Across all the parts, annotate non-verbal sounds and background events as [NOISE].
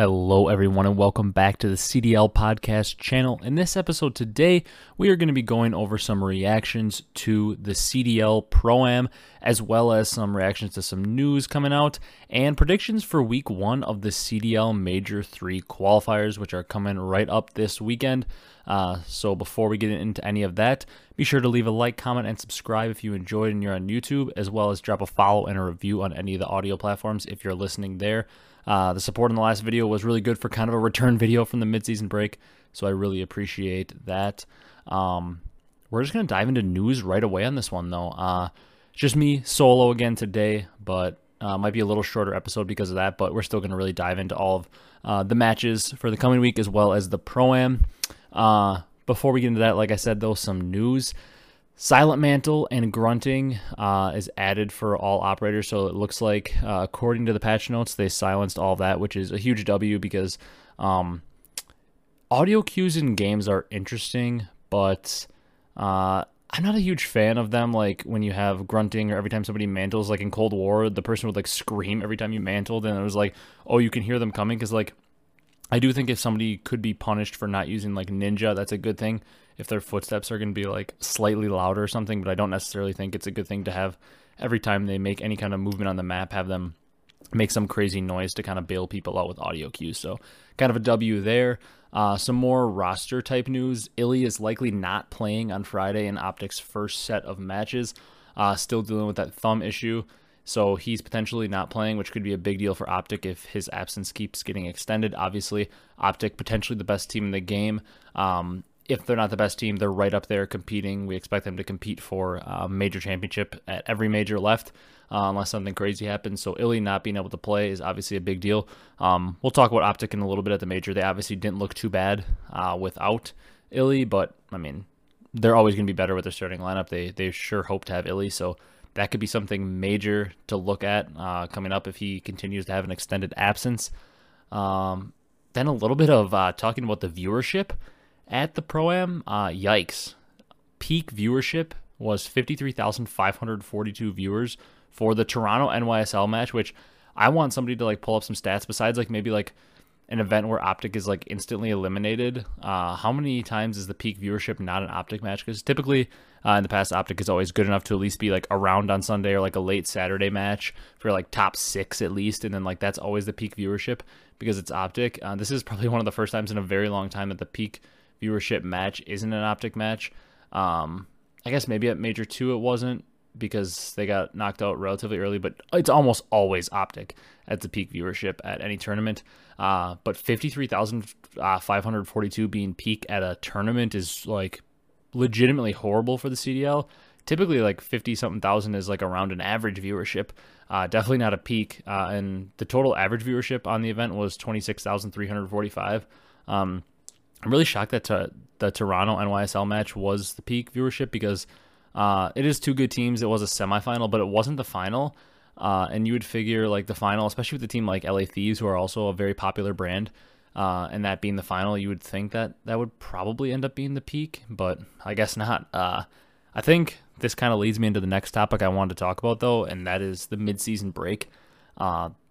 Hello, everyone, and welcome back to the CDL Podcast channel. In this episode today, we are going to be going over some reactions to the CDL Pro Am, as well as some reactions to some news coming out, and predictions for week one of the CDL Major 3 qualifiers, which are coming right up this weekend. Uh, so before we get into any of that, be sure to leave a like, comment, and subscribe if you enjoyed and you're on YouTube, as well as drop a follow and a review on any of the audio platforms if you're listening there. Uh, the support in the last video was really good for kind of a return [LAUGHS] video from the midseason break, so I really appreciate that. Um, we're just going to dive into news right away on this one, though. Uh, just me solo again today, but uh, might be a little shorter episode because of that, but we're still going to really dive into all of uh, the matches for the coming week as well as the Pro Am. Uh, before we get into that, like I said, though, some news. Silent Mantle and Grunting uh, is added for all operators, so it looks like, uh, according to the patch notes, they silenced all that, which is a huge W because um, audio cues in games are interesting, but uh, I'm not a huge fan of them. Like when you have grunting or every time somebody mantles, like in Cold War, the person would like scream every time you mantled, and it was like, oh, you can hear them coming because like I do think if somebody could be punished for not using like Ninja, that's a good thing if their footsteps are going to be like slightly louder or something, but I don't necessarily think it's a good thing to have every time they make any kind of movement on the map, have them make some crazy noise to kind of bail people out with audio cues. So, kind of a W there. Uh, some more roster type news. Illy is likely not playing on Friday in Optic's first set of matches. Uh, still dealing with that thumb issue. So he's potentially not playing, which could be a big deal for Optic if his absence keeps getting extended. Obviously, Optic potentially the best team in the game. Um, if they're not the best team, they're right up there competing. We expect them to compete for a major championship at every major left, uh, unless something crazy happens. So Illy not being able to play is obviously a big deal. Um, we'll talk about Optic in a little bit at the major. They obviously didn't look too bad uh, without Illy, but I mean, they're always going to be better with their starting lineup. They they sure hope to have Illy, so that could be something major to look at uh, coming up if he continues to have an extended absence. Um, then a little bit of uh, talking about the viewership at the Pro Am, uh, yikes. Peak viewership was 53,542 viewers for the Toronto NYSL match, which I want somebody to like pull up some stats besides like maybe like an event where Optic is like instantly eliminated. Uh, how many times is the peak viewership not an Optic match? Because typically uh, in the past, Optic is always good enough to at least be like around on Sunday or like a late Saturday match for like top six at least, and then like that's always the peak viewership because it's Optic. Uh, this is probably [LAUGHS] one of the first times in a very long time that the peak viewership match isn't an optic match. Um, I guess maybe at Major 2 it wasn't because they got knocked out relatively early, but it's almost always optic at the peak viewership at any tournament. Uh, but 53,542 uh, being peak at a tournament is like legitimately horrible for the CDL. Typically, like 50 something thousand is like around an average viewership. Uh, definitely not a peak. Uh, and the total average viewership on the event was 26,345. Um, I'm really shocked that to, the Toronto NYSL match was the peak viewership because uh, it is two good teams. It was a semifinal, but it wasn't the final. Uh, and you would figure like the final, especially with a team like LA Thieves, who are also a very popular brand, uh, and that being the final, you would think that that would probably end up being the peak, but I guess not. Uh, I think this kind of leads me into the next topic I wanted to talk about, though, and that is the midseason break.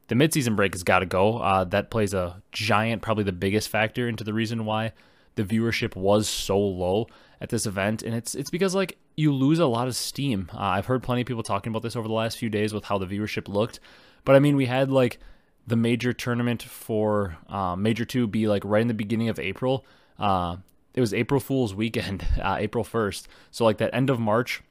The midseason break has got to go. Uh, that plays a giant, probably the biggest factor into the reason why the viewership was so low at this event, and it's it's because like you lose a lot of steam. Uh, I've heard plenty of people talking about this over the last few days with how the viewership looked, but I mean we had like the major tournament for uh, Major Two be like right in the beginning of April. Uh, it was April Fool's weekend, [LAUGHS] uh, April first. So like that end of March,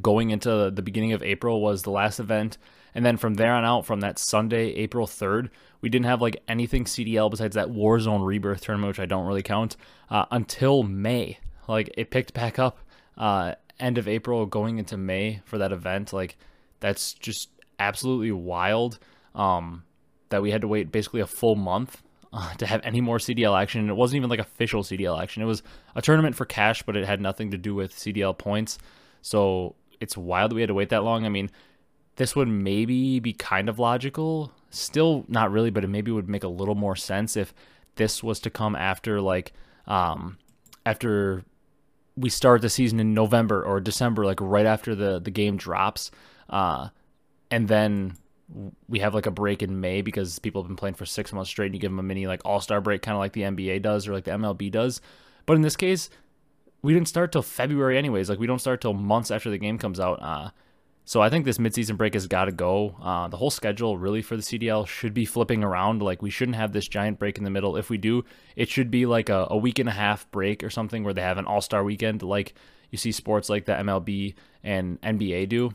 going into the beginning of April was the last event and then from there on out, from that Sunday, April 3rd, we didn't have like anything CDL besides that Warzone Rebirth tournament, which I don't really count, uh, until May. Like it picked back up uh, end of April going into May for that event. Like that's just absolutely wild um, that we had to wait basically a full month uh, to have any more CDL action. And it wasn't even like official CDL action. It was a tournament for cash, but it had nothing to do with CDL points. So it's wild that we had to wait that long. I mean, this would maybe be kind of logical. Still not really, but it maybe would make a little more sense if this was to come after like um after we start the season in November or December, like right after the the game drops, uh, and then we have like a break in May because people have been playing for six months straight and you give them a mini like all star break, kind of like the NBA does or like the MLB does. But in this case, we didn't start till February anyways. Like we don't start till months after the game comes out. Uh, so I think this midseason break has got to go. Uh, the whole schedule really for the CDL should be flipping around. Like we shouldn't have this giant break in the middle. If we do, it should be like a, a week and a half break or something where they have an All Star weekend, like you see sports like the MLB and NBA do,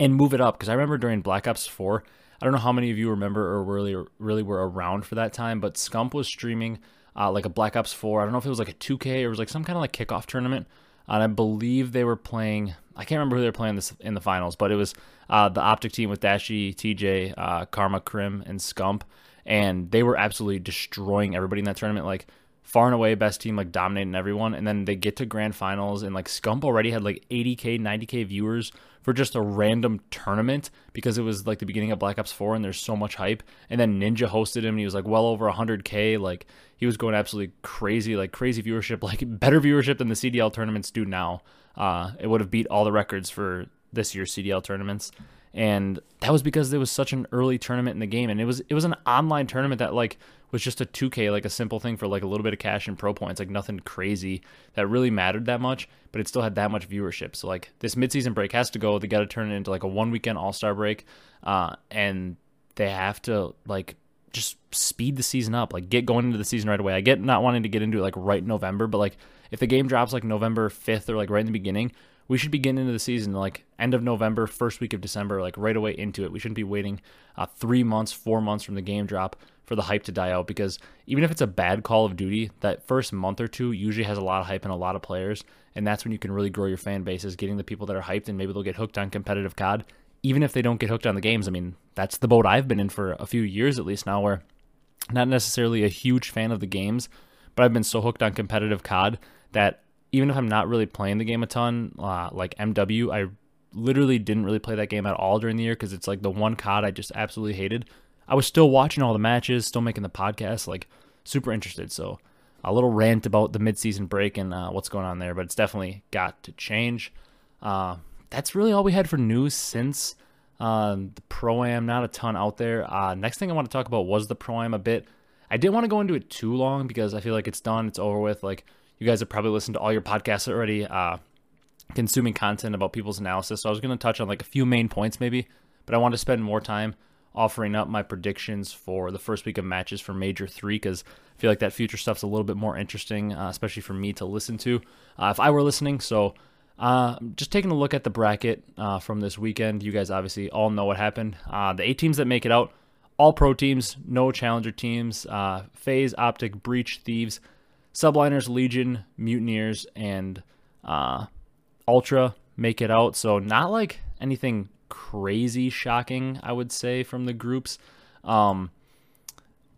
and move it up. Because I remember during Black Ops Four, I don't know how many of you remember or really really were around for that time, but Scump was streaming uh, like a Black Ops Four. I don't know if it was like a 2K or it was like some kind of like kickoff tournament and I believe they were playing. I can't remember who they were playing this in the finals, but it was uh, the Optic team with Dashy, TJ, uh, Karma, Krim, and Scump, and they were absolutely destroying everybody in that tournament. Like far and away best team, like dominating everyone. And then they get to grand finals, and like Scump already had like 80k, 90k viewers for just a random tournament because it was like the beginning of Black Ops 4 and there's so much hype. And then Ninja hosted him and he was like well over 100k. Like he was going absolutely crazy, like crazy viewership, [LAUGHS] like better viewership than the CDL tournaments do now. Uh, it would have beat all the records for this year's CDL tournaments. And that was because there was such an early tournament in the game, and it was it was an online tournament that like was just a 2K, like a simple thing for like a little bit of cash and pro points, like nothing crazy that really mattered that much, but it still had that much viewership. So like this midseason break has to go. They got to turn it into like a one weekend All Star break, uh, and they have to like just speed the season up, like get going into the season right away. I get not wanting to get into it like right in November, but like if the game drops like November 5th or like right in the beginning, we should be getting into the season like end of November, first week of December, like right away into it. We shouldn't be waiting uh, three months, four months from the game drop for the hype to die out because even if it's a bad Call of Duty, that first month or two usually has a lot of hype and a lot of players, and that's when you can really grow your fan base is getting the people that are hyped and maybe they'll get hooked on competitive COD. Even if they don't get hooked on the games, I mean, that's the boat I've been in for a few years at least now where not necessarily a huge fan of the games, but I've been so hooked on competitive COD that even if I'm not really playing the game a ton, uh, like MW, I literally didn't really play that game at all during the year because it's like the one COD I just absolutely hated. I was still watching all the matches, still making the podcast, like super interested. So a little rant about the midseason break and uh, what's going on there, but it's definitely got to change. Uh, that's really all we had for news since uh, the pro am. Not a ton out there. Uh, next thing I want to talk about was the pro am a bit. I didn't want to go into it too long because I feel like it's done, it's over with. Like you guys have probably listened to all your podcasts already, uh, consuming content about people's analysis. So I was going to touch on like a few main points maybe, but I want to spend more time offering up my predictions for the first week of matches for Major 3 because I feel like that future stuff's a little bit more interesting, uh, especially for me to listen to uh, if I were listening. So, uh, just taking a look at the bracket uh, from this weekend. You guys obviously all know what happened. Uh, the eight teams that make it out, all pro teams, no challenger teams, uh, FaZe, Optic, Breach, Thieves, Subliners, Legion, Mutineers, and Ultra make it out. So, not like anything crazy shocking, I would say, from the groups. Um,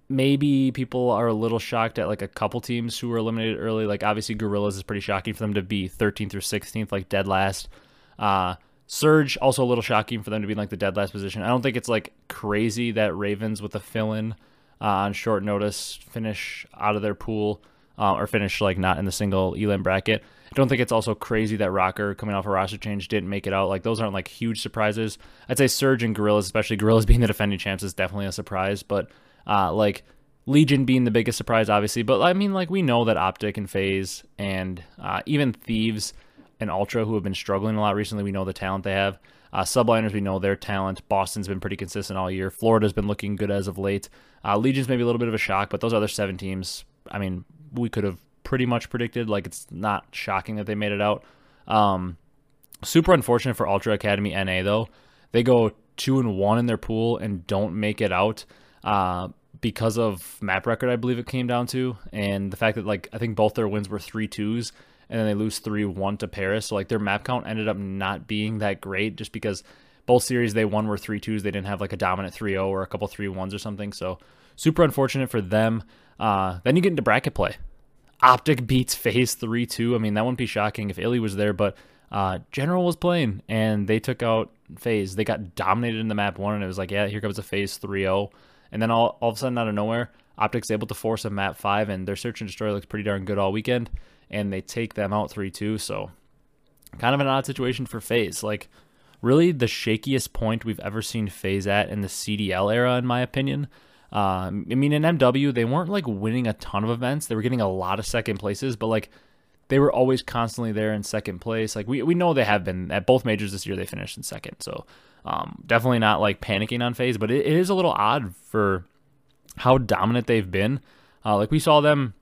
maybe people are a little shocked at like a couple teams who were eliminated early. Like obviously Guerrillas is pretty shocking for them to be 13th or 16th, like dead last. Uh, Surge also a little shocking for them to be in like the dead last position. I don't think it's like crazy that Ravens with a fill-in uh, on short notice finish out of their pool uh, or finish like not in the single elim bracket. I don't think it's also crazy that ROKKR coming off a roster change didn't make it out. Like those aren't like huge surprises. I'd say Surge and Guerrillas, especially Guerrillas [LAUGHS] being the defending champs, is definitely a surprise. But uh, like Legion being the biggest surprise, obviously. But I mean, like we know that Optic and FaZe and uh, even Thieves and Ultra, who have been struggling a lot recently, we know the talent they have. Uh, subliners, we know their talent. Boston's been pretty consistent all year. Florida's been looking good as of late. Uh, Legion's maybe a little bit of a shock, but those other seven teams, I mean, we could have pretty much predicted. Like it's not shocking that they made it out. Um, super unfortunate for Ultra Academy NA though. They go two and one in their pool and don't make it out uh, because of map record. I believe it came down to, and the fact that like I think both their wins were three twos, and then they lose three one to Paris. So like their map count ended up not being that great just because both series they won were three twos. They didn't have like a dominant 3-0 or a couple three ones or something. So super unfortunate for them. Uh, then you get into bracket play. Optic beats FaZe 3 2. I mean, that wouldn't be shocking if iLLeY was there, but uh, General was playing and they took out FaZe. They got dominated in the map one, and it was like, yeah, here comes a FaZe 3 0. And then all, all of a sudden, out of nowhere, Optic's able to force a map 5, and their search and destroy looks pretty darn good all weekend, and they take them out 3 2. So, kind of an odd situation for FaZe. Like, really the shakiest point we've ever seen FaZe at in the CDL era, in my opinion. Uh, I mean, in MW, they weren't like winning a ton of events. They were getting a lot of second places, but like they were always constantly there in second place. Like we, we know they have been at both majors this year, they finished in second. So um, definitely not like panicking on FaZe, but it, it is a little odd for how dominant they've been. Uh, like we saw them,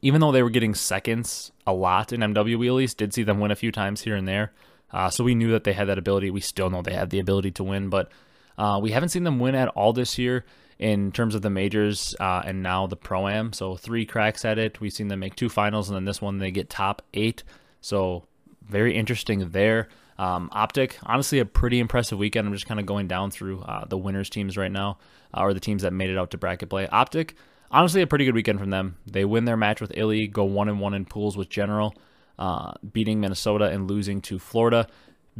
even though they were getting seconds a lot in MW, we at least did see them win a few times here and there. Uh, so we knew that they had that ability. We still know they have the ability to win, but uh, we haven't seen them win at all this year in terms of the majors uh, and now the pro am. So three cracks at it. We've seen them make two finals, and then this one they get top eight. So very interesting there. Um, Optic, honestly, a pretty impressive weekend. I'm just kind of going down through uh, the winners teams right now, uh, or the teams that made it out to bracket play. Optic, honestly, a pretty good weekend from them. They win their match with Illy, go one and one in pools with General, uh, beating Minnesota and losing to Florida.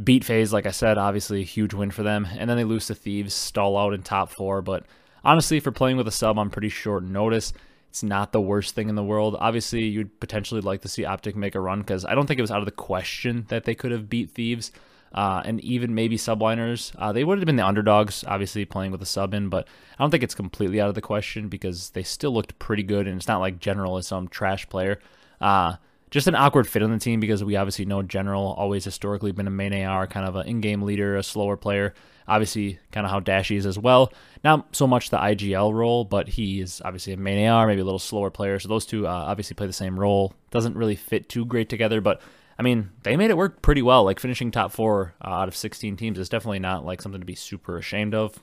Beat FaZe, like I said, obviously a huge win for them. And then they lose to Thieves, stall out in top four, but honestly, for playing with a sub on pretty short notice, it's not the worst thing in the world. Obviously, you'd potentially like to see Optic make a run because I don't think it was out of the question that they could have beat Thieves. Uh, and even maybe subliners. Uh, they would have been the underdogs, obviously playing with a sub in, but I don't think it's completely out of the question because they still looked pretty good, and it's not like General is some trash player. Uh, just an awkward fit on the team because we obviously know General always historically been a main AR, kind of an in-game leader, a slower player. Obviously, kind of how Dashy is as well. Not so much the IGL role, but he is obviously a main AR, maybe a little slower player. So those two uh, obviously play the same role. Doesn't really fit too great together, but I mean, they made it work pretty well. Like finishing top four uh, out of 16 teams is definitely not like something to be super ashamed of.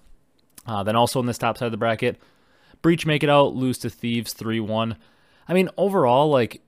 Uh, then also in this top side of the bracket, Breach make it out, lose to Thieves 3 1. I mean, overall, like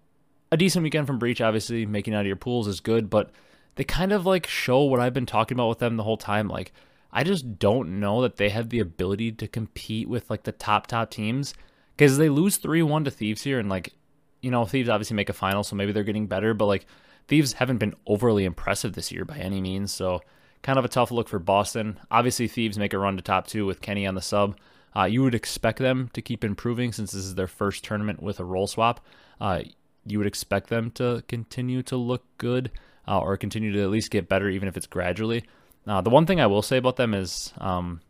a decent weekend from Breach, obviously, making out of your pools is good, but they kind of like show what I've been talking about with them the whole time. Like, I just don't know that they have the ability to compete with like the top, top teams because they lose 3 1 to Thieves here. And like, you know, Thieves obviously make a final, so maybe they're getting better, but like, Thieves haven't been overly impressive this year by any means. So, kind of a tough look for Boston. Obviously, Thieves make a run to top two with Kenny on the sub. Uh, you would expect them to keep improving since this is their first tournament with a role swap. Uh, you would expect them to continue to look good uh, or continue to at least get better, even if it's gradually. Uh, the one thing I will say about them is um,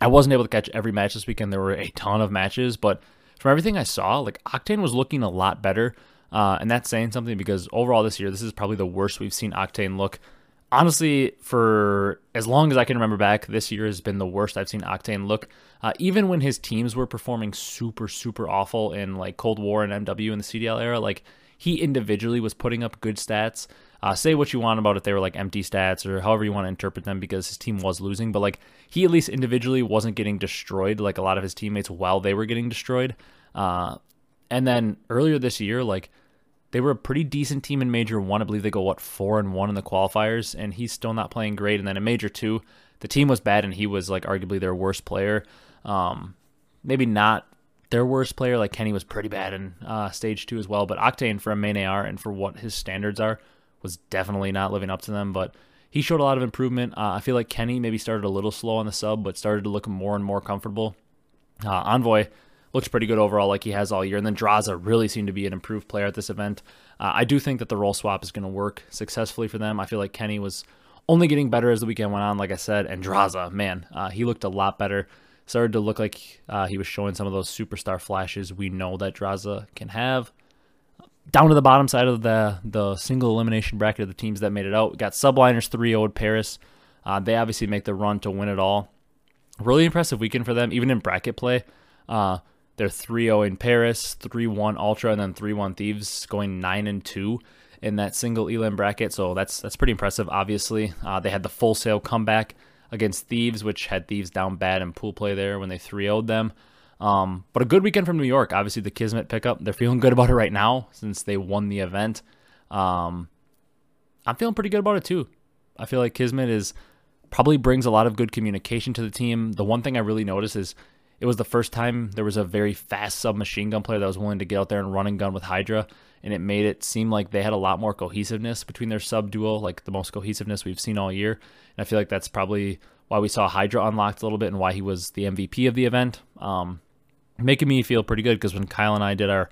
I wasn't able to catch every match this weekend. There were a ton of matches, but from everything I saw, like Octane was looking a lot better. Uh, and that's saying something because overall this year, this is probably the worst we've seen Octane look. Honestly, for as long as I can remember back, this year has been the worst I've seen Octane look. Uh, even when his teams were performing super, super awful in like Cold War and MW in the CDL era, like he individually was putting up good stats. Uh, say what you want about it, they were like empty stats or however you want to interpret them because his team was losing, but like he at least individually wasn't getting destroyed like a lot of his teammates while they were getting destroyed. Uh, and then earlier this year, like they were a pretty decent team in Major One. I believe they go what four and one in the qualifiers, and he's still not playing great. And then in Major Two, the team was bad, and he was like arguably their worst player. Um, maybe not their worst player. Like Kenny was pretty bad in uh, stage two as well. But Octane for a main AR and for what his standards are was definitely not living up to them. But he showed a lot of improvement. Uh, I feel like Kenny maybe started a little slow on the sub, but started to look more and more comfortable. Uh, Envoy looks pretty good overall, like he has all year. And then Drazah really seemed to be an improved player at this event. Uh, I do think that the role swap is going to work successfully for them. I feel like Kenny was only getting better as the weekend went on, like I said. And Drazah, man, uh, he looked a lot better started to look like uh, he was showing some of those superstar flashes we know that Drazah can have. Down to the bottom side of the the single elimination bracket of the teams that made it out, we got Subliners 3 0 Paris. Uh, they obviously make the run to win it all. Really impressive weekend for them, even in bracket play. Uh, they're 3 0 in Paris, 3 1 Ultra, and then 3 1 Thieves, going 9 and 2 in that single elim bracket. So that's that's pretty impressive, obviously. Uh, they had the full sale comeback against Thieves, which had Thieves down bad in pool play there when they 3 0'd them. Um, but a good weekend from New York. Obviously, the Kismet pickup. They're feeling good about it right now since they won the event. Um, I'm feeling pretty good about it too. I feel like Kismet is probably brings a lot of good communication to the team. The one thing I really notice is it was the first time there was a very fast submachine gun player that was willing to get out there and run and gun with Hydra, and it made it seem like they had a lot more cohesiveness between their sub duo, like the most cohesiveness we've seen all year. And I feel like that's probably why we saw Hydra unlocked a little bit and why he was the MVP of the event. Um, making me feel pretty good because when Kyle and I did our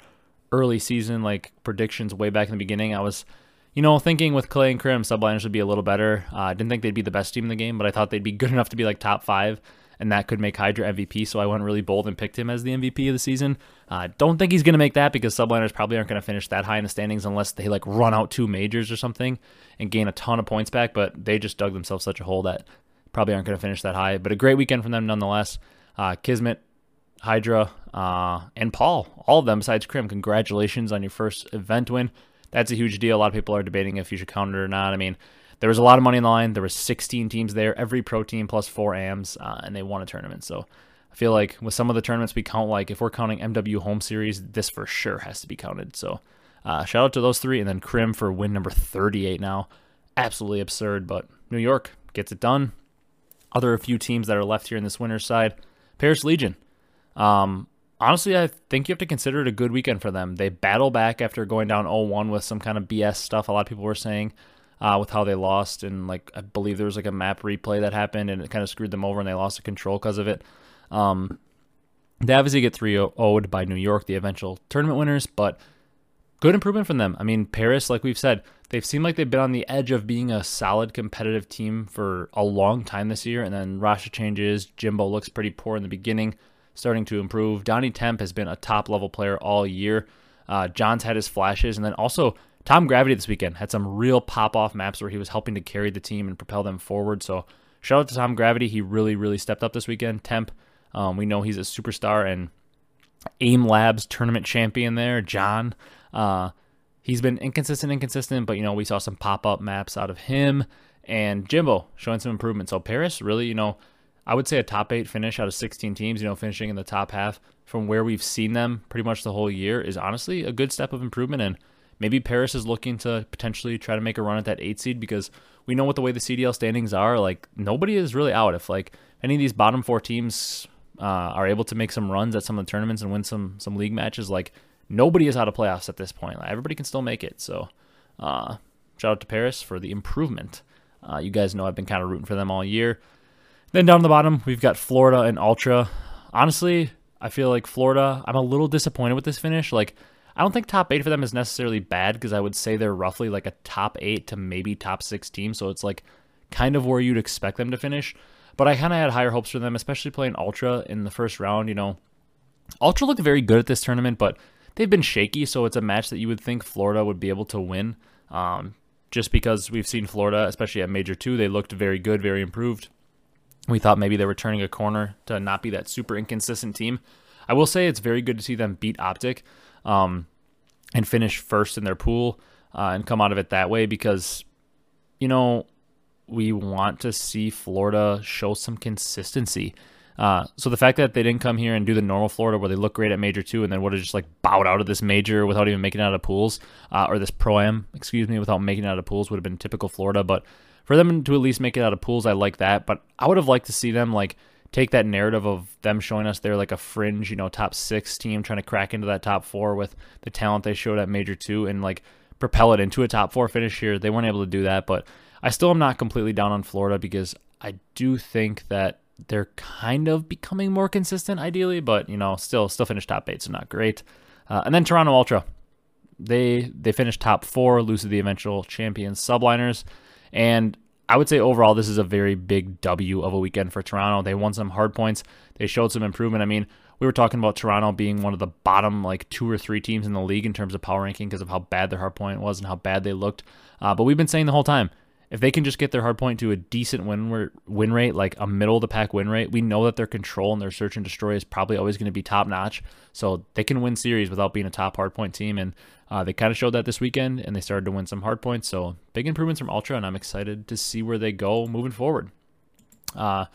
early season like predictions way back in the beginning, I was you know, thinking with Clay and Krim, subliners would be a little better. Uh, I didn't think they'd be the best team in the game, but I thought they'd be good [LAUGHS] enough to be like top five, and that could make Hydra MVP. So I went really bold and picked him as the MVP of the season. Uh, don't think he's going to make that because subliners probably aren't going to finish that high in the standings unless they like run out two majors or something and gain a ton of points back. But they just dug themselves such a hole that probably aren't going to finish that high. But a great weekend from them nonetheless. Uh, Kismet, Hydra, uh, and Paul, all of them besides Krim, congratulations on your first event win that's a huge deal. A lot of people are debating if you should count it or not. I mean, there was a lot of money in the line. There was 16 teams there, every pro team plus four AMs, uh, and they won a tournament. So I feel like with some of the tournaments we count, like if we're counting MW Home Series, this for sure has to be counted. So uh, shout out to those three, and then Krim for win number 38 now. Absolutely absurd, but New York gets it done. Other few teams that are left here in this winner's side, Paris Legion. Um, honestly, I think you have to consider it a good weekend for them. They battle back after going down 0-1 with some kind of BS stuff. A lot of people were saying uh, with how they lost, and like I believe there was like a map replay that happened, and it kind of screwed them over, and they lost the control because of it. Um, they obviously get 3 0 by New York, the eventual tournament winners, but good improvement from them. I mean, Paris, like we've said, they've seemed like they've been on the edge of being a solid competitive team for a long time this year, and then Rasha changes. Jimbo looks pretty poor in the beginning starting to improve. Donnie Temp has been a top level player all year. Uh, John's had his flashes, and then also Tom Gravity this weekend had some real pop off maps where he was helping to carry the team and propel them forward. So shout out to Tom Gravity. He really, really stepped up this weekend. Temp, um, we know he's a superstar and AIM Labs tournament champion there. John, uh, he's been inconsistent, inconsistent, but you know we saw some pop up maps out of him and Jimbo showing some improvement. So Paris really, you know, I would say a top eight finish out of 16 teams, you know, finishing in the top half from where we've seen them pretty much the whole year is honestly a good step of improvement. And maybe Paris is looking to potentially try to make a run at that eight seed because we know what the way the CDL standings are. Like nobody is really out. If like any of these bottom four teams uh, are able to make some runs at some of the tournaments and win some some league matches, like nobody is out of playoffs at this point. Like, everybody can still make it. So uh, shout out to Paris for the improvement. Uh, you guys know I've been kind of rooting for them all year. Then down the bottom, we've got Florida and Ultra. Honestly, I feel like Florida, I'm a little disappointed with this finish. Like, I don't think top eight for them is necessarily bad because I would say they're roughly like a top eight to maybe top six team. So it's like kind of where you'd expect them to finish. But I kind of had higher hopes for them, especially playing Ultra in the first round. You know, Ultra looked very good at this tournament, but they've been shaky. So it's a match that you would think Florida would be able to win. Um, just because we've seen Florida, especially at Major 2, they looked very good, very improved. We thought maybe they were turning a corner to not be that super inconsistent team. I will say it's very good to see them beat Optic um, and finish first in their pool uh, and come out of it that way because, you know, we want to see Florida show some consistency. Uh, so the fact that they didn't come here and do the normal Florida where they look great at major two and then would have just like bowed out of this major without even making it out of pools, uh, or this pro am, excuse me, without making it out of pools would have been typical Florida. But for them to at least make it out of pools, I like that. But I would have liked to see them like take that narrative of them showing us they're like a fringe, you know, top six team trying to crack into that top four with the talent they showed at Major Two and like propel it into a top four finish here. They weren't able to do that, but I still am not completely down on Florida because I do think that they're kind of becoming more consistent ideally, but you know, still still finished top eight, so not great. Uh, and then Toronto Ultra, they they finished top four, lose to the eventual champions Subliners. And I would say overall, this is a very big W of a weekend for Toronto. They won some hard points. They showed some improvement. I mean, we were talking about Toronto being one of the bottom like two or three teams in the league in terms of power ranking because of how bad their hard point was and how bad they looked. Uh, but we've been saying the whole time if they can just get their hard point to a decent win win rate, like a middle of the pack win rate, we know that their control and their search and destroy is probably always going to be top notch. So they can win series without being a top hard point team, and uh, they kind of showed that this weekend, and they started to win some hard points. So big improvements from Ultra, and I'm excited to see where they go moving forward. Uh,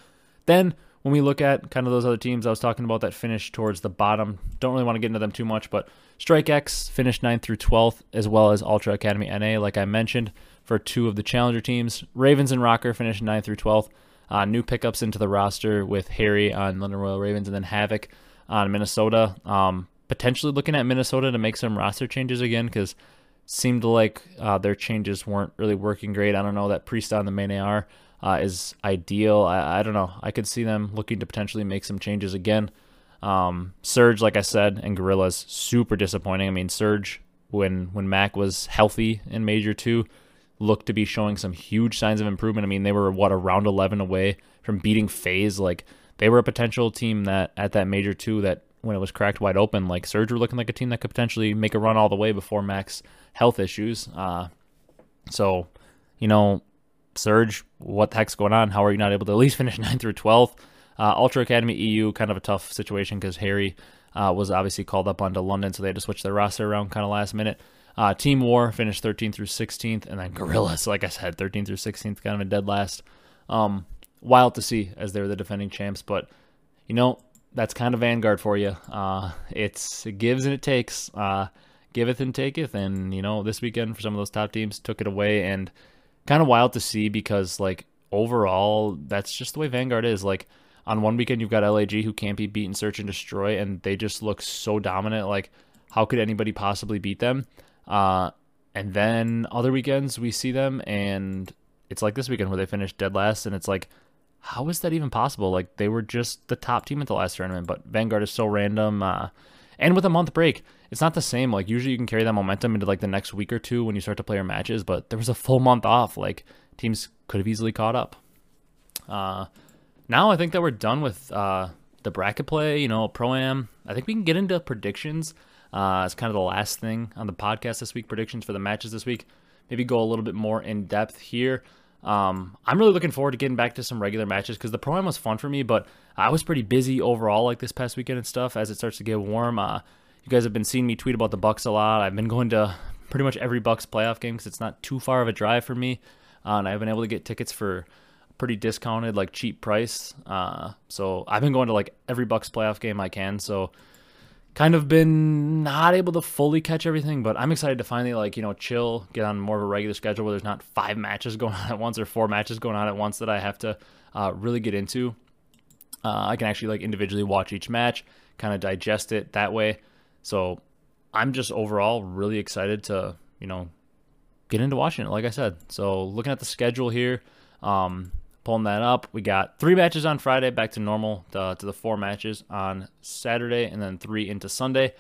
then when we look at kind of those other teams I was talking about that finished towards the bottom, don't really want to get into them too much, but Strike X finished 9th through 12th, as well as Ultra Academy NA, like I mentioned for two of the challenger teams. Ravens and ROKKR finished 9th through 12th. Uh, new pickups into the roster with Harry on London Royal Ravens and then Havoc on Minnesota. Um, potentially looking at Minnesota to make some roster changes again because seemed like uh, their changes weren't really working great. I don't know that Priest on the main AR uh, is ideal. I, I, don't know. I could see them looking to potentially make some changes again. Um, Surge, like I said, and Guerrillas super disappointing. I mean, Surge when when Mac was healthy in Major Two, looked to be showing some huge signs of improvement. I mean, they were what a round eleven away from beating FaZe. Like they were a potential team that at that Major Two that when it was cracked wide open, like Surge were looking like a team that could potentially make a run all the way before Max health issues. Uh, so, you know, Surge, what the heck's going on? How are you not able to at least [LAUGHS] finish 9 through 12th? Uh, Ultra Academy EU, kind of a tough situation because Harry uh, was obviously called up onto London, so they had to switch their roster around kind of last minute. Uh, Team War finished 13th through 16th, and then Guerrillas, like I said, 13th through 16th, kind of a dead last. Um, wild to see as they were the defending champs, but you know that's kind of Vanguard for you. Uh, it's it gives and it takes, uh, giveth and taketh, and you know this weekend for some of those top teams took it away, and kind of wild to see because like overall that's just the way Vanguard is. Like on one weekend you've got LAG who can't be beaten, search and destroy, and they just look so dominant. Like how could anybody possibly beat them? Uh, and then other weekends we see them and it's like this weekend where they finished dead last, and it's like how is that even possible? Like they were just the top team at the last tournament, but Vanguard is so random. Uh, and with a month break, it's not the same. Like usually you can carry that momentum into like the next week or two when you start to play your matches, but there was a full month off. Like teams could have easily caught up. Uh, now I think that we're done with uh, the bracket play. You know, pro am. I think we can get into predictions. Uh, it's kind of the last thing on the podcast this week. Predictions for the matches this week. Maybe go a little bit more in depth here. Um, I'm really looking forward to getting back to some regular matches because the pro was fun for me, but I was pretty busy overall like this past weekend and stuff. As it starts to get warm, uh, you guys have been seeing me tweet about the Bucks a lot. I've been going to pretty much every Bucks playoff game because it's not too far of a drive for me, uh, and I've been able to get tickets for pretty discounted, like cheap price. Uh, so I've been going to like every Bucks playoff game I can. So kind of been not able to fully catch everything, but I'm excited to finally like, you know, chill, get on more of a regular schedule where there's not five matches [LAUGHS] going on at once or four matches going on at once that I have to uh, really get into. Uh, I can actually like individually watch each match, kind of digest it that way. So I'm just overall really excited to, you know, get into watching it, like I said. So looking at the schedule here, um, pulling that up. We got three matches on Friday, back to normal to, to the four matches on Saturday, and then three into Sunday.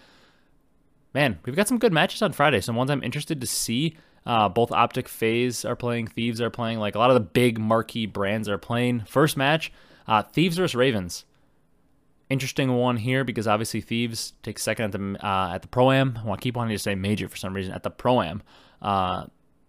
Man, we've got some good matches on Friday. Some ones I'm interested to see. Uh, both Optic FaZe are playing, Thieves are playing. Like a lot of the big marquee brands are playing. First match, uh, Thieves versus Ravens. Interesting one here because obviously Thieves take second at the uh, at the pro am. I want to keep wanting to say major for some reason at the pro am.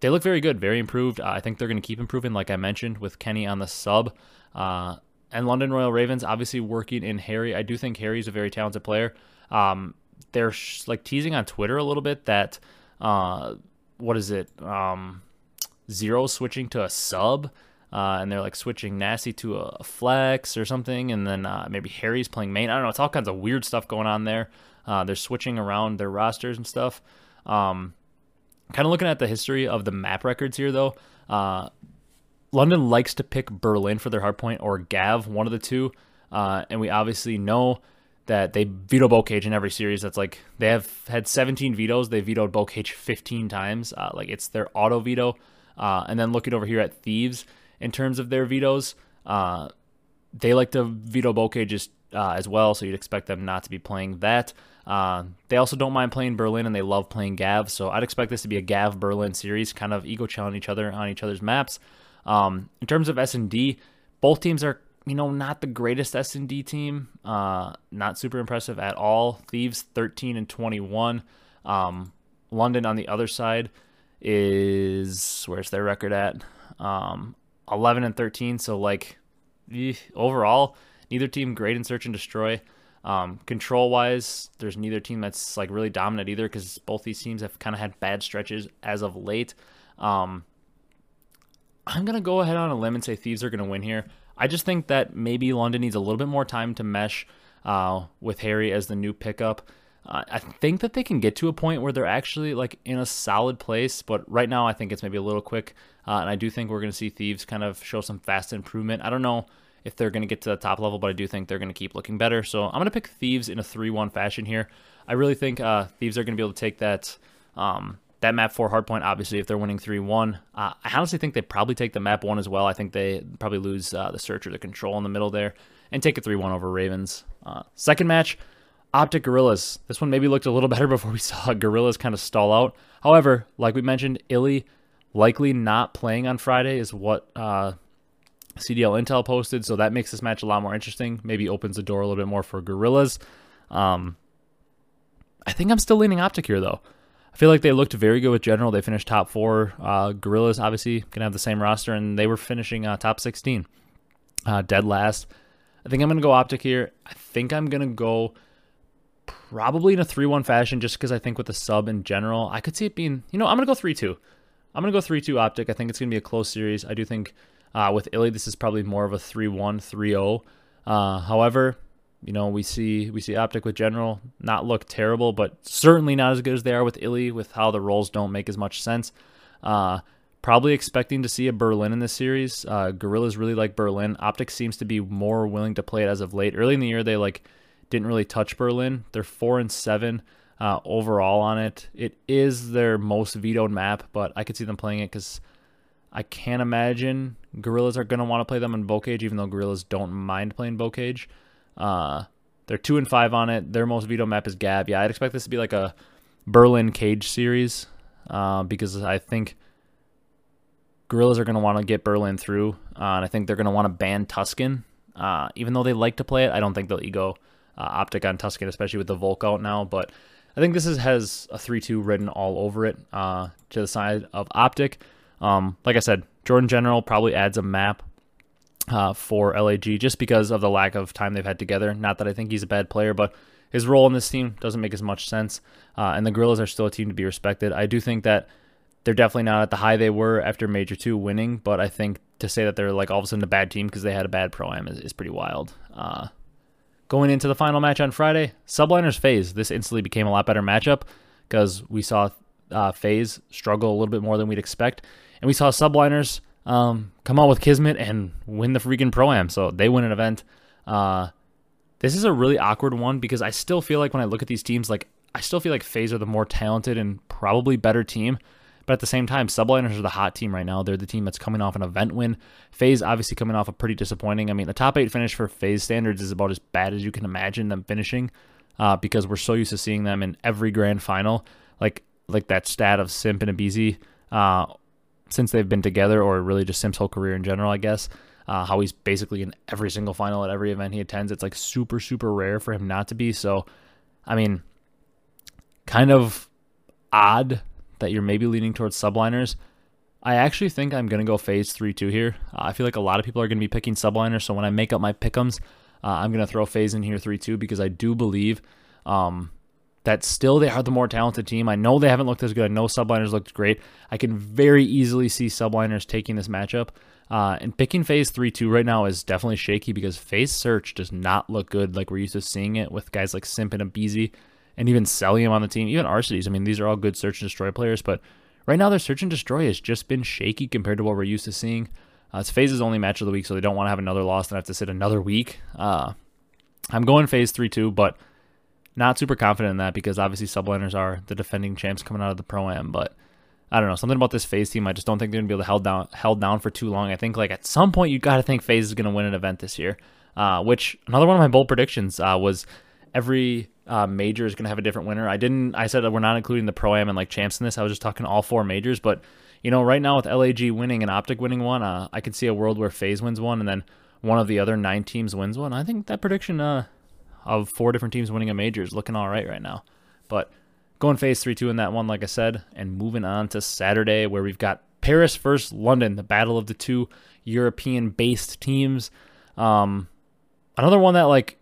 They look very good, very improved. Uh, I think they're going to keep improving, like I mentioned, with Kenny on the sub. Uh, and London Royal Ravens, obviously working in Harry. I do think Harry's a very talented player. Um, they're sh- like teasing on Twitter a little bit that, uh, what is it? Um, Zero switching to a sub. Uh, and they're like switching Nasty to a flex or something, and then uh, maybe Harry's playing main. I don't know. It's all kinds of weird stuff going on there. Uh, they're switching around their rosters and stuff. Um, Kind of looking at the history of the map records here, though. Uh, London likes to pick Berlin for their hardpoint or Gav, one of the two. Uh, and we obviously know that they veto Bocage in every series. That's like they have had 17 vetoes. They vetoed Bocage 15 times. Uh, like it's their auto veto. Uh, and then looking over here at Thieves in terms of their vetoes, uh, they like to veto Bocage uh, as well. So you'd expect them not to be playing that. Uh, they also don't mind playing Berlin and they love playing Gav, so I'd expect this to be a Gav Berlin series, kind of ego challenge each other on each other's maps. Um, in terms of S and D, both teams are you know not the greatest S and D team, uh, not super impressive at all. Thieves 13 and 21. Um, London on the other side is where's their record at? Um, 11 and 13. So like eh, overall, neither team great in search and destroy. Um, control wise, there's neither team that's like really dominant either because both these teams have kind of had bad stretches as of late. Um, I'm gonna go ahead on a limb and say Thieves are gonna win here. I just think that maybe London needs a little bit more time to mesh uh, with Harry as the new pickup. Uh, I think that they can get to a point where they're actually like in a solid place, but right now I think it's maybe a little quick, uh, and I do think we're to see Thieves kind of show some fast improvement. I don't know if they're going to get to the top level, but I do think they're going to keep looking better. So I'm going to pick Thieves in a 3-1 fashion here. I really think uh, Thieves are going to be able to take that um, that map 4 hardpoint, obviously, if they're winning 3-1. Uh, I honestly think they probably take the map 1 as well. I think they probably lose uh, the search or the control in the middle there and take a 3-1 over Ravens. Uh, second match, Optic Guerrillas. This one maybe looked a little [LAUGHS] better before we saw Guerrillas kind of stall out. However, like we mentioned, Illy likely not playing on Friday is what uh, CDL Intel posted, so that makes this match a lot more interesting. Maybe opens the door a little bit more for Guerrillas. Um, I think I'm still leaning Optic here, though. I feel like they looked very good with General. They finished top four. Uh, Guerrillas obviously gonna have the same roster, and they were finishing uh, top 16, uh, dead last. I think I'm gonna go Optic here. I think I'm gonna go probably in a 3-1 fashion, just because I think with the sub in general, I could see it being. You know, I'm gonna go 3-2. I'm gonna go 3-2 Optic. I think it's gonna be a close series. I do think uh, with Illy, this is probably more of a 3-1, 3-0. Uh, however, you know, we see we see Optic with General not look terrible, but certainly not as good as they are with Illy. with how the roles don't make as much sense. Uh, probably expecting to see a Berlin in this series. Uh, Guerrillas really like Berlin. Optic seems to be more willing to play it as of late. Early in the year, they like didn't really touch Berlin. They're four and seven uh, overall on it. It is their most vetoed map, but I could see them playing it because I can't imagine Guerrillas are going to want to play them in Bocage, even though Guerrillas don't mind playing Bocage. Uh, they're two and five on it. Their most veto map is Gav. Yeah, I'd expect this to be like a Berlin Cage series uh, because I think Guerrillas are going to want to get Berlin through, uh, and I think they're going to want to ban Tuscan. Uh, even though they like to play it, I don't think they'll ego uh, Optic on Tuscan, especially with the Volk out now. But I think this is, has a 3 2 written all over it uh, to the side of Optic. Um, like I said, Jordan General probably adds a map uh, for LAG just because of the lack of time they've had together. Not that I think he's a bad player, but his role in this team doesn't make as much sense. Uh, and the Guerrillas are still a team to be respected. I do think that they're definitely not at the high they were after Major 2 winning, but I think to say that they're like all of a sudden a bad team because they had a bad pro am is, is pretty wild. Uh, going into the final match on Friday, Subliners FaZe. This instantly became a lot better matchup because we saw uh, FaZe struggle a little bit more than we'd expect. And we saw Subliners um, come out with Kismet and win the freaking Pro Am. So they win an event. Uh, this is a really awkward one because I still feel like when I look at these teams, like I still feel like FaZe are the more talented and probably better team. But at the same time, Subliners are the hot team right now. They're the team that's coming off an event win. FaZe obviously coming off a pretty disappointing. I mean, the top eight finish for FaZe standards is about as bad as you can imagine them finishing, uh, because we're so used to seeing them in every grand final. Like like that stat of Simp and Abezy, uh, since they've been together, or really just Simp's whole career in general, I guess. Uh, how he's basically in every single final at every event he attends. It's like super, super rare for him not to be. So, I mean, kind of odd that you're maybe leaning towards subliners. I actually think I'm going to go FaZe 3 2 here. Uh, I feel like a lot of people are going to be picking subliners. So when I make up my pickums, uh, I'm going to throw FaZe in here 3 2 because I do believe um, that still they are the more talented team. I know they haven't looked as good. I know Subliners looked great. I can very easily see Subliners taking this matchup. Uh, and picking FaZe 3 2 right now is definitely shaky because FaZe Search does not look good like we're used to seeing it with guys like Simp and Abezy and even Cellium on the team, even Arcitys. I mean, these are all good Search and Destroy players, but right now their Search and Destroy has just been shaky compared to what we're used to seeing. Uh, it's FaZe's only match of the week, so they don't want to have another loss and have to sit another week. Uh, I'm going FaZe 3 2, but not super confident in that because obviously subliners are the defending champs coming out of the pro am, but I don't know something about this FaZe team. I just don't think they're gonna be able to held down held down for too long. I think like at some point you got to think FaZe is gonna win an event this year. Uh, which another one of my bold predictions uh, was every uh, major is gonna have a different winner. I didn't. I said that we're not including the pro am and like champs in this. I was just talking all four majors, but you know right now with LAG winning and Optic winning one, uh, I could see a world where FaZe wins one and then one of the other nine teams wins one. I think that prediction uh, of four different teams winning a major is looking all right right now. But going FaZe 3 2 in that one, like I said, and moving on to Saturday, where we've got Paris versus London, the battle of the two European based teams. Um, another one that, like,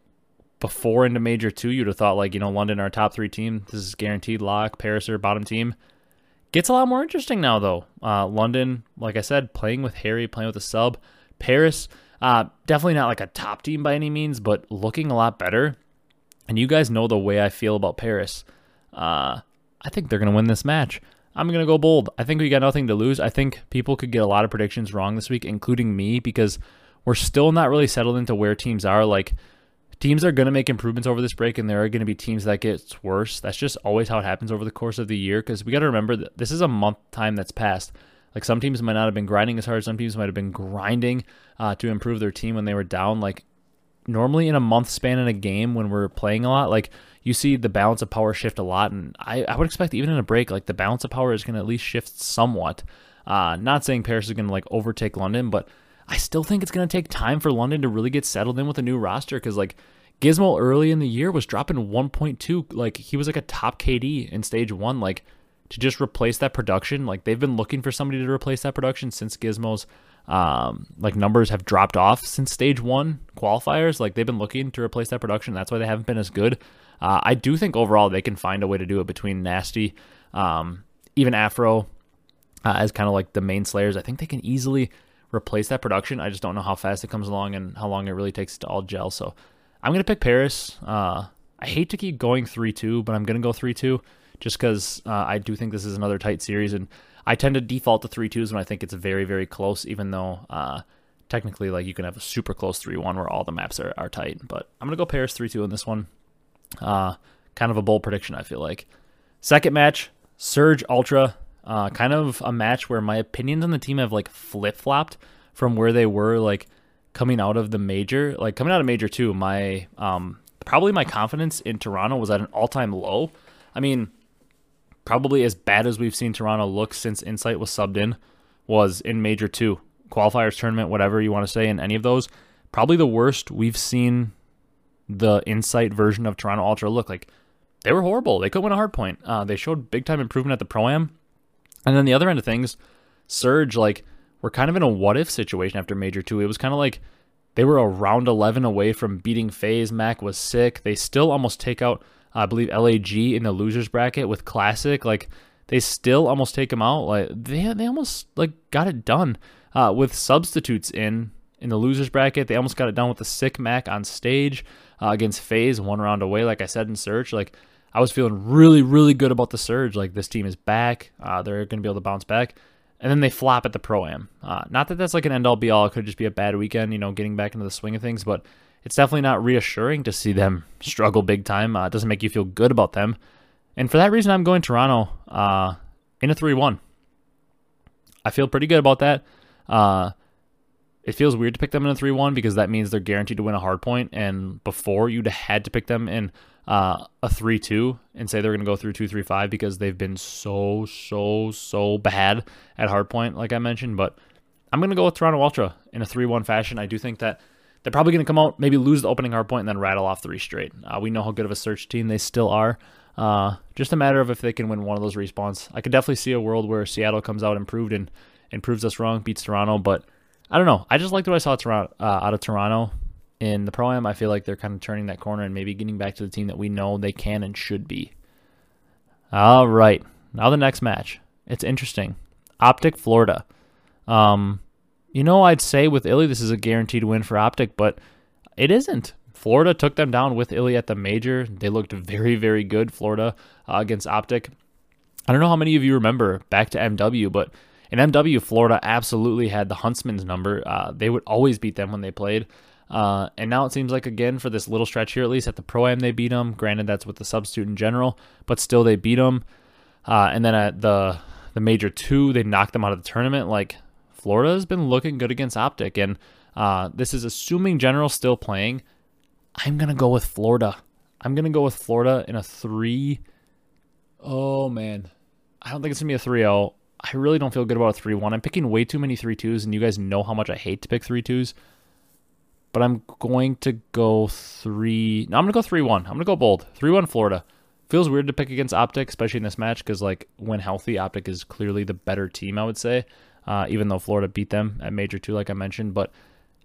before into Major 2, you'd have thought, like, you know, London a top three team. This is guaranteed lock. Paris are bottom team. Gets a lot more interesting now, though. Uh, London, like I said, playing with Harry, playing with a sub. Paris, uh, definitely not like a top team by any means, but looking a lot better. And you guys know the way I feel about Paris. Uh, I think they're going to win this match. I'm going to go bold. I think we got nothing to lose. I think people could get a lot of predictions wrong this week, including me, because we're still not really settled into where teams are. Like, teams are going to make improvements over this break, and there are going to be teams that get worse. That's just always how it happens over the course of the year, because we got to remember that this is a month time that's passed. Like some teams might not have been grinding as hard. Some teams might have been grinding uh, to improve their team when they were down. Like normally in a month span in a game when we're playing a lot, like you see the balance of power shift a lot, and I, I would expect even in a break, like the balance of power is going to at least shift somewhat. Uh, not saying Paris is going to like overtake London, but I still think it's going to take time for London to really get settled in with a new roster because like Gizmo early in the year was dropping 1.2, like he was like a top KD in stage one, like to just replace that production. Like they've been looking for somebody to replace that production since Gizmo's um, like numbers have dropped off since stage one qualifiers. Like they've been looking to replace that production. That's why they haven't been as good. Uh, I do think overall they can find a way to do it between Nasty, um, even Afro, uh, as kind of like the main slayers. I think they can easily replace that production. I just don't know how fast it comes along and how long it really takes to all gel. So I'm gonna pick Paris. Uh, I hate to keep going three two, but I'm gonna go three two just because uh, I do think this is another tight series and I tend to default to three twos when I think it's very, very close, even though uh, technically like you can have a super close three one where all the maps are, are tight. But I'm gonna go Paris three two in this one. Uh, kind of a bold prediction, I feel like. Second match, Surge Ultra. Uh, kind of a match where my opinions on the team have like flip flopped from where they were like coming out of the major. Like coming out of major two, my um probably my confidence in Toronto was at an all time low. I mean, probably as bad as we've seen Toronto look since Insight was subbed in was in Major 2, qualifiers, tournament, whatever you want to say, in any of those. Probably the worst we've seen the Insight version of Toronto Ultra look like. They were horrible. They couldn't win a hard point. Uh, they showed big time improvement at the Pro Am. And then the other end of things, Surge, like, we're kind of in a what if situation after Major 2. It was kind of like they were around 11 away from beating FaZe. Mac was sick. They still almost take out I believe LAG in the losers bracket with Classic. Like they still almost take him out. Like they they almost like got it done uh, with substitutes in in the losers bracket. They almost got it done with the sick Mac on stage uh, against FaZe one round away. Like I said in Surge, like I was feeling really really good about the Surge. Like this team is back. Uh, they're going to be able to bounce back. And then they flop at the pro am. Uh, not that that's like an end all be all. It could just be a bad weekend, you know, getting back into the swing of things. But it's definitely not reassuring to see them struggle big time. Uh, it doesn't make you feel good about them. And for that reason, I'm going Toronto uh, in a 3 1. I feel pretty good about that. Uh, it feels weird to pick them in a 3 1 because that means they're guaranteed to win a hard point. And before, you'd had to pick them in uh, a 3 2 and say they're going to go through 2 3 5 because they've been so, so, so bad at hard point, like I mentioned. But I'm going to go with Toronto Ultra in a 3 1 fashion. I do think that they're probably going to come out, maybe lose the opening hard point, and then rattle off three straight. Uh, we know how good of a search team they still are. Uh, just a matter of if they can win one of those respawns. I could definitely see a world where Seattle comes out improved and, and proves us wrong, beats Toronto. But I don't know. I just liked what I saw Toronto, uh, out of Toronto in the Pro Am. I feel like they're kind of turning that corner and maybe getting back to the team that we know they can and should be. All right. Now the next match. It's interesting. Optic, Florida. Um, you know, I'd say with iLLeY, this is a guaranteed win for Optic, but it isn't. Florida took them down with iLLeY at the major. They looked very, very good, Florida, uh, against Optic. I don't know how many of you remember back to MW, but in MW, Florida absolutely had the Huntsmen's number. Uh, they would always beat them when they played. Uh, and now it seems like, again, for this little stretch here, at least at the Pro Am, they beat them. Granted, that's with the substitute in general, but still they beat them. Uh, and then at the the Major 2, they knocked them out of the tournament. Like, Florida has been looking good against Optic, and uh, this is assuming General still playing. I'm gonna go with Florida. I'm gonna go with Florida in a three. Oh man, I don't think it's gonna be a 3-0. I really don't feel good about a 3-1. I'm picking way too many 3-2s, and you guys know how much I hate to pick 3-2s. But I'm going to go three. No, I'm gonna go 3-1. I'm gonna go bold. 3-1 Florida. Feels weird to pick against Optic, especially in this match, because like when healthy, Optic is clearly the better team. I would say uh, even though Florida beat them at Major Two, like I mentioned. But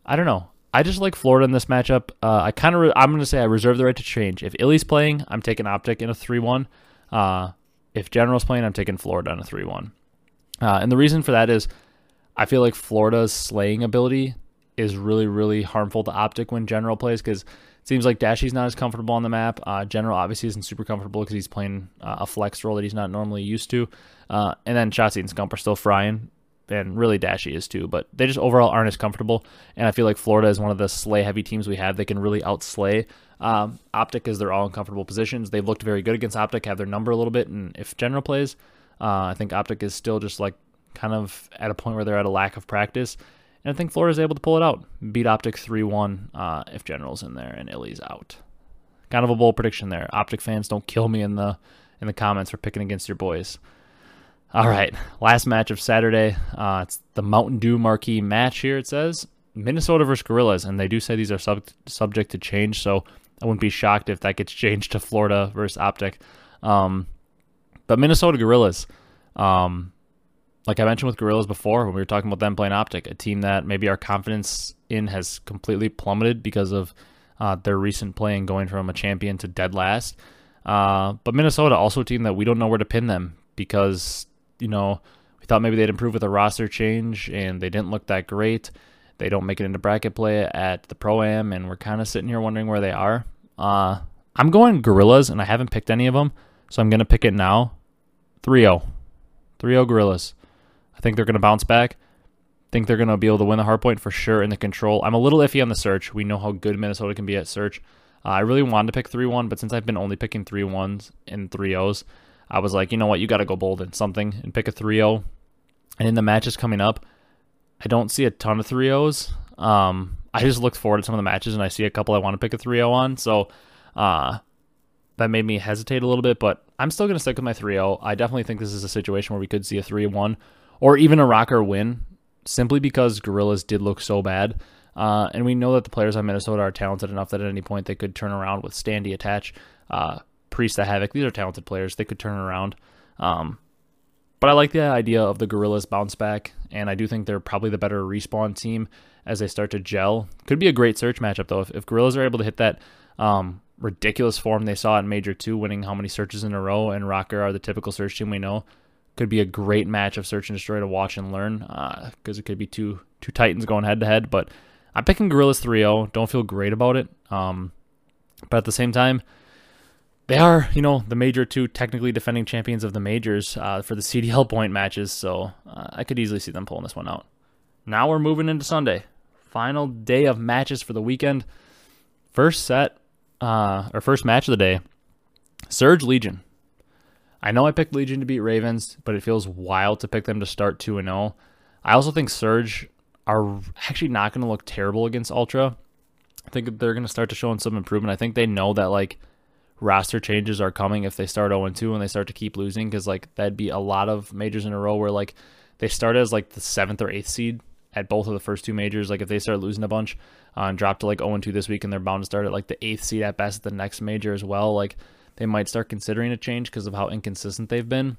I don't know. I just like Florida in this matchup. Uh, I kind of re- I'm going to say I reserve the right to change. If iLLeY's playing, I'm taking Optic in a three one. Uh, if General's playing, I'm taking Florida in a three one. Uh, and the reason for that is I feel like Florida's slaying ability is really really harmful to Optic when General plays because it seems like Dashy's not as comfortable on the map. Uh, General obviously isn't super comfortable because he's playing uh, a flex role that he's not normally used to. And then Shotzzy and Scump are still frying and really Dashy is too, but they just overall aren't as comfortable. And I feel like Florida is one of the slay heavy teams we have. They can really outslay um, Optic as they're all in comfortable positions. They've looked very good against Optic, have their number a little bit, and if General plays, uh, I think Optic is still just like kind of at a point where they're at a lack of practice. And I think Florida is able to pull it out, beat Optic 3 1 uh, if General's in there and iLLeY's out. Kind of a bold prediction there. Optic fans, don't kill me in the in the comments for picking against your boys. All right, last match of Saturday. Uh, it's the Mountain Dew marquee match here. It says Minnesota versus Guerrillas, and they do say these are sub- subject to change. So I wouldn't be shocked if that gets [LAUGHS] changed to Florida versus Optic. Um, but Minnesota Guerrillas, um, like I mentioned with Guerrillas before, when we were talking about them playing Optic, a team that maybe our confidence in has completely plummeted because of uh, their recent play and going from a champion to dead last. Uh, but Minnesota also a team that we don't know where to pin them because you know we thought maybe they'd improve with a roster change and they didn't look that great. They don't make it into bracket play at the pro am, and we're kind of sitting here wondering where they are. Uh, I'm going Guerrillas, and I haven't picked any of them, so I'm going to pick it now. 3 0. 3 0 Guerrillas. I think they're going to bounce back. Think they're going to be able to win the hard point for sure in the control. I'm a little iffy on the search. We know how good Minnesota can be at search. Uh, I really wanted to pick 3 1, but since I've been only picking 3 1s and 3 0s, I was like, you know what, you got to go bold in something and pick a 3 0. And in the matches coming up, I don't see a ton of 3 0s. Um, I just looked forward to some of the matches and I see a couple I want to pick a 3 0 on. So uh, that made me hesitate a little bit, but I'm still going to stick with my 3 0. I definitely think this is a situation where we could see a 3 1 or even a ROKKR win simply because Guerrillas did look so bad. Uh, and we know that the players on Minnesota are talented enough that at any point they could turn around with Standy attach, uh, Priest the Havok. These are talented players. They could turn around. Um, but I like the idea of the Guerrillas bounce back, and I do think they're probably the better respawn team as they start to gel. Could be a great search matchup though. If, if Guerrillas are able to hit that um, ridiculous form they saw in Major Two, winning how many searches in a row, and ROKKR are the typical search team we know, could be a great match of search and destroy to watch and learn because uh, it could be two two titans going head to head. But I'm picking Guerrillas 3-0. Don't feel great about it. Um, but at the same time, they are, you know, the major two technically defending champions of the majors uh, for the CDL point matches, so uh, I could easily see them pulling this one out. Now we're moving into Sunday, final day of matches for the weekend. First set, uh, or first match of the day, Surge Legion. I know I picked Legion to beat Ravens, but it feels wild to pick them to start 2 and 0. I also think Surge are actually not going to look terrible against Ultra. I think they're going to start to show some improvement. I think they know that, like, roster changes are coming if they start 0 2 and they start to keep losing because like that'd be a lot of majors in a row where like they start as like the seventh or eighth seed at both of the first two majors. Like if they start losing a bunch uh, and drop to like 0 2 this week and they're bound to start at like the eighth seed at best at the next major as well, like they might start considering a change because of how inconsistent they've been.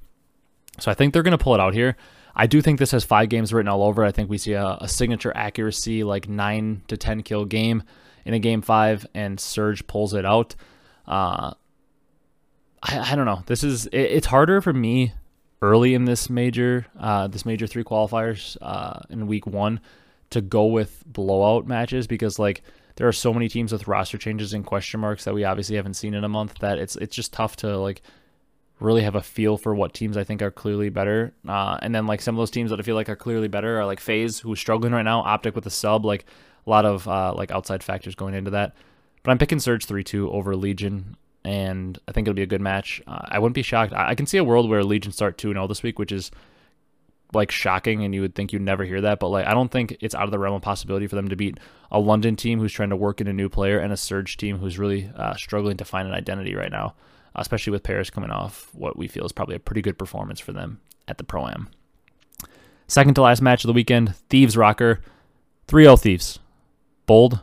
So I think they're going to pull it out here. I do think this has five games written all over. I think we see a, a signature accuracy, like nine to 10 kill game in a game five, and Surge pulls it out. Uh, I, I don't know. This is it, it's harder for me early in this major, uh, this major three qualifiers uh, in week one, to go with blowout matches because like there are so many teams with roster changes and question marks that we obviously haven't seen in a month that it's it's just tough to like really have a feel for what teams I think are clearly better. Uh, and then like some of those teams that I feel like are clearly better are like FaZe, who's struggling right now, Optic with a sub, like a lot of uh, like outside factors going into that. But I'm picking Surge 3 2 over Legion, and I think it'll be a good match. Uh, I wouldn't be shocked. I, I, can see a world where Legion start 2 0 this week, which is like shocking, and you would think you'd never hear that. But like, I don't think it's out of the realm of possibility for them to beat a London team who's trying to work in a new player and a Surge team who's really uh, struggling to find an identity right now, especially with Paris coming off what we feel is probably a pretty good performance for them at the Pro Am. Second to last match of the weekend Thieves ROKKR, 3 0 Thieves. Bold,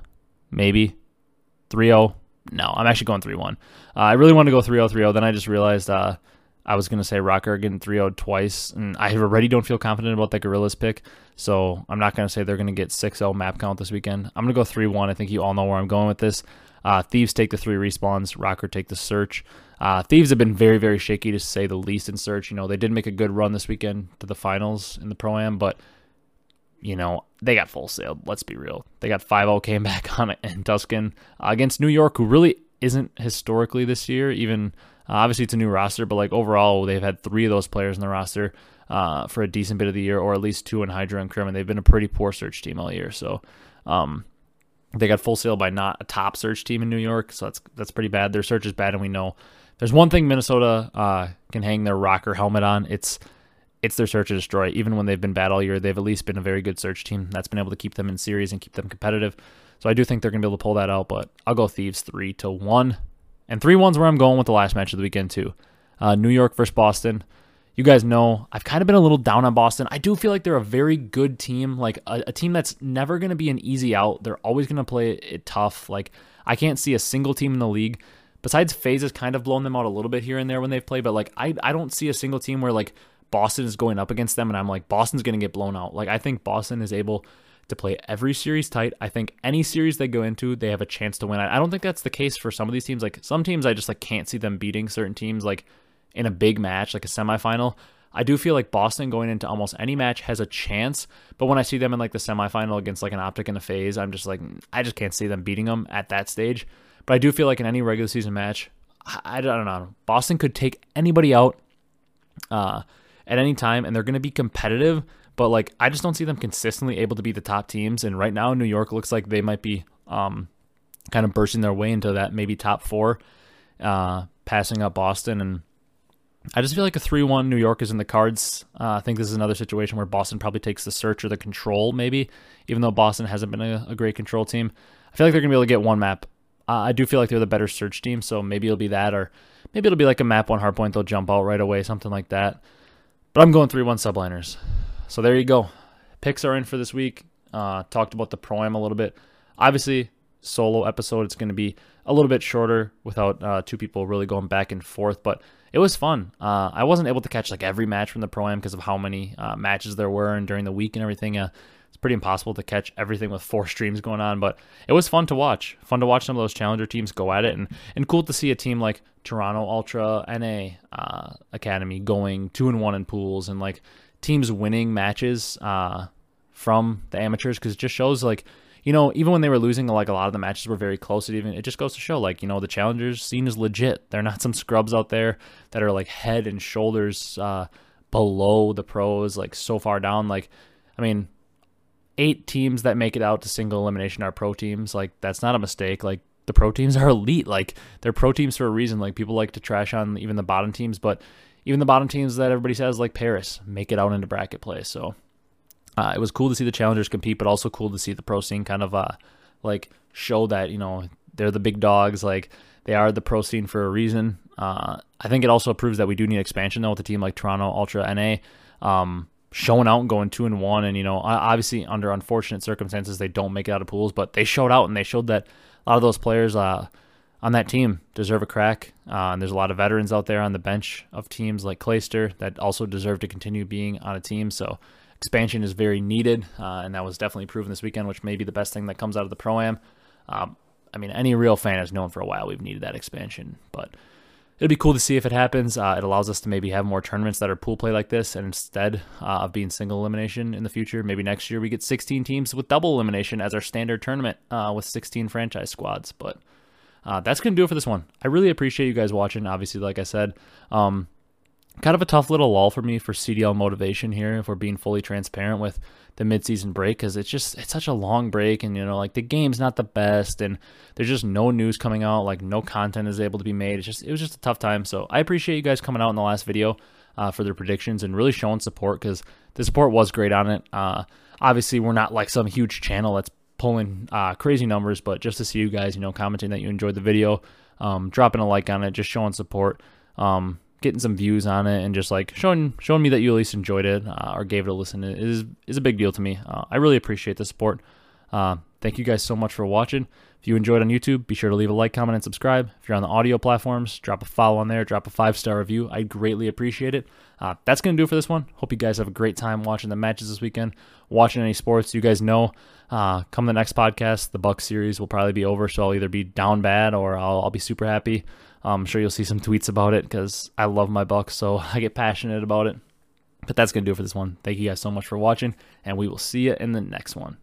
maybe. 3 0. No, I'm actually going 3 1. Uh, I really wanted to go 3 0 3 0. Then I just realized uh, I was going to say ROKKR again 3 0 twice. And I already don't feel confident about that Guerrillas pick. So I'm not going to say they're going to get 6 0 map count this weekend. I'm going to go 3 1. I think you all know where I'm going with this. Uh, Thieves take the three respawns. ROKKR take the search. Uh, Thieves have been very, very shaky to say the least in search. You know, they did make a good run this weekend to the finals in the Pro Am, but you know, they got full sailed. Let's be real. They got 5 0 came [LAUGHS] back on it in Tuscan uh, against New York, who really isn't historically this year. Even uh, obviously, it's a new roster, but like overall, they've had three of those players in the roster uh, for a decent bit of the year, or at least two in Hydra and Crim, and they've been a pretty poor search team all year. So, um, they got full sail by not a top search team in New York, so that's that's pretty bad. Their search is bad, and we know there's one thing Minnesota uh, can hang their ROKKR helmet on. It's it's their search to destroy. Even when they've been bad all year, they've at least been a very good search team that's been able to keep them in series and keep them competitive. So I do think they're going to be able to pull that out, but I'll go Thieves 3 to 1. And 3 1's where I'm going with the last match of the weekend, too. Uh, New York versus Boston. You guys know I've kind of been a little down on Boston. I do feel like they're a very good team, like a, a team that's never going to be an easy out. They're always going to play it tough. Like, I can't see a single team in the league besides FaZe has kind of blown them out a little bit here and there when they've played, but like I I don't see a single team where like Boston is going up against them and I'm like Boston's going to get blown out. Like I think Boston is able to play every series tight. I think any series they go into, they have a chance to win. I don't think that's the case for some of these teams. Like some teams I just like can't see them beating certain teams like in a big match like a semifinal. I do feel like Boston going into almost any match has a chance, but when I see them in like the semifinal against like an Optic in a FaZe, I'm just like I just can't see them beating them at that stage. But I do feel like in any regular season match, I, I don't know. Boston could take anybody out uh, at any time, and they're going to be competitive. But like, I just don't see them consistently able to be the top teams. And right now, New York looks like they might be um, kind of bursting their way into that maybe top four, uh, passing up Boston. And I just feel like a 3 1 New York is in the cards. Uh, I think this is another situation where Boston probably takes the search or the control, maybe, even though Boston hasn't been a, a great control team. I feel like they're going to be able to get one map uh, I do feel like they're the better search team, so maybe it'll be that, or maybe it'll be like a map one hardpoint. They'll jump out right away, something like that. But I'm going three one subliners. So there you go. Picks are in for this week. Uh, talked about the pro am a little bit. Obviously, solo episode. It's going to be a little bit shorter without uh, two people really going back and forth, but it was fun. Uh, I wasn't able to catch like every match from the pro am because of how many uh, matches there were and during the week and everything. It's pretty impossible to catch everything with four streams going on, but it was fun to watch. Fun to watch some of those challenger teams go at it, and and cool to see a team like Toronto Ultra NA uh, Academy going two and one in pools, and like teams winning matches uh, from the amateurs because it just shows like you know, even when they were losing, like a lot of the matches were very close. It even it just goes to show, like you know, the challengers scene is legit. They're not some scrubs out there that are like head and shoulders uh, below the pros, like so far down. Like, I mean, eight teams that make it out to single elimination are pro teams. Like that's not a mistake. Like the pro teams [LAUGHS] are elite. Like they're pro teams for a reason. Like people like to trash on even the bottom teams, but even the bottom teams that everybody says like Paris make it out into bracket play. So uh, it was cool to see the challengers compete, but also cool to see the pro scene kind of uh like show that you know they're the big dogs. Like they are the pro scene for a reason. Uh, I think it also proves that we do need expansion though with a team like Toronto Ultra NA. Um, showing out and going two and one. And, you know, obviously under unfortunate circumstances, they don't make it out of pools, but they showed out and they showed that a lot of those players uh, on that team deserve a crack. Uh, and there's a lot of veterans out there on the bench of teams like Clayster that also deserve to continue being on a team. So expansion is very needed. Uh, and that was definitely proven this weekend, which may be the best thing that comes out of the Pro Am. Um, I mean, any real fan has known for a while we've needed that expansion, but it'll be cool to see if it happens. Uh, it allows us to maybe have more tournaments that are pool play like this, and instead uh, of being single elimination in the future, maybe next year we get 16 teams with double elimination as our standard tournament uh, with 16 franchise squads. But uh, that's gonna do it for this one. I really appreciate you guys watching. Obviously, like I said, um, kind of a tough little lull for me for CDL motivation here. If we're being fully transparent with the midseason break because it's just it's such a long break and you know like the game's not the best and there's just no news coming out like no content is able to be made. It's just it was just a tough time. So i appreciate you guys coming out in the last video uh, for their predictions and really showing support because the support was great on it. Uh, obviously we're not like some huge channel that's pulling uh, crazy numbers but just to see you guys you know commenting that you enjoyed the video um, dropping a like on it just showing support. Um, getting some views on it and just like showing showing me that you at least enjoyed it uh, or gave it a listen is is a big deal to me. Uh, I really appreciate the support. Uh, thank you guys so much for watching. If you enjoyed on YouTube, be sure to leave a like, comment, and subscribe. If you're on the audio platforms, drop a follow on there, drop a five star review. I'd greatly appreciate it. Uh, that's gonna do it for this one. Hope you guys have a great time watching the matches this weekend, watching any sports. You guys know, uh, come the next podcast, the Buck series will probably be over, so I'll either be down bad or I'll, I'll be super happy. I'm sure you'll see some tweets about it because I love my Bucks, so [LAUGHS] I get passionate about it. But that's going to do it for this one. Thank you guys so much for watching, and we will see you in the next one.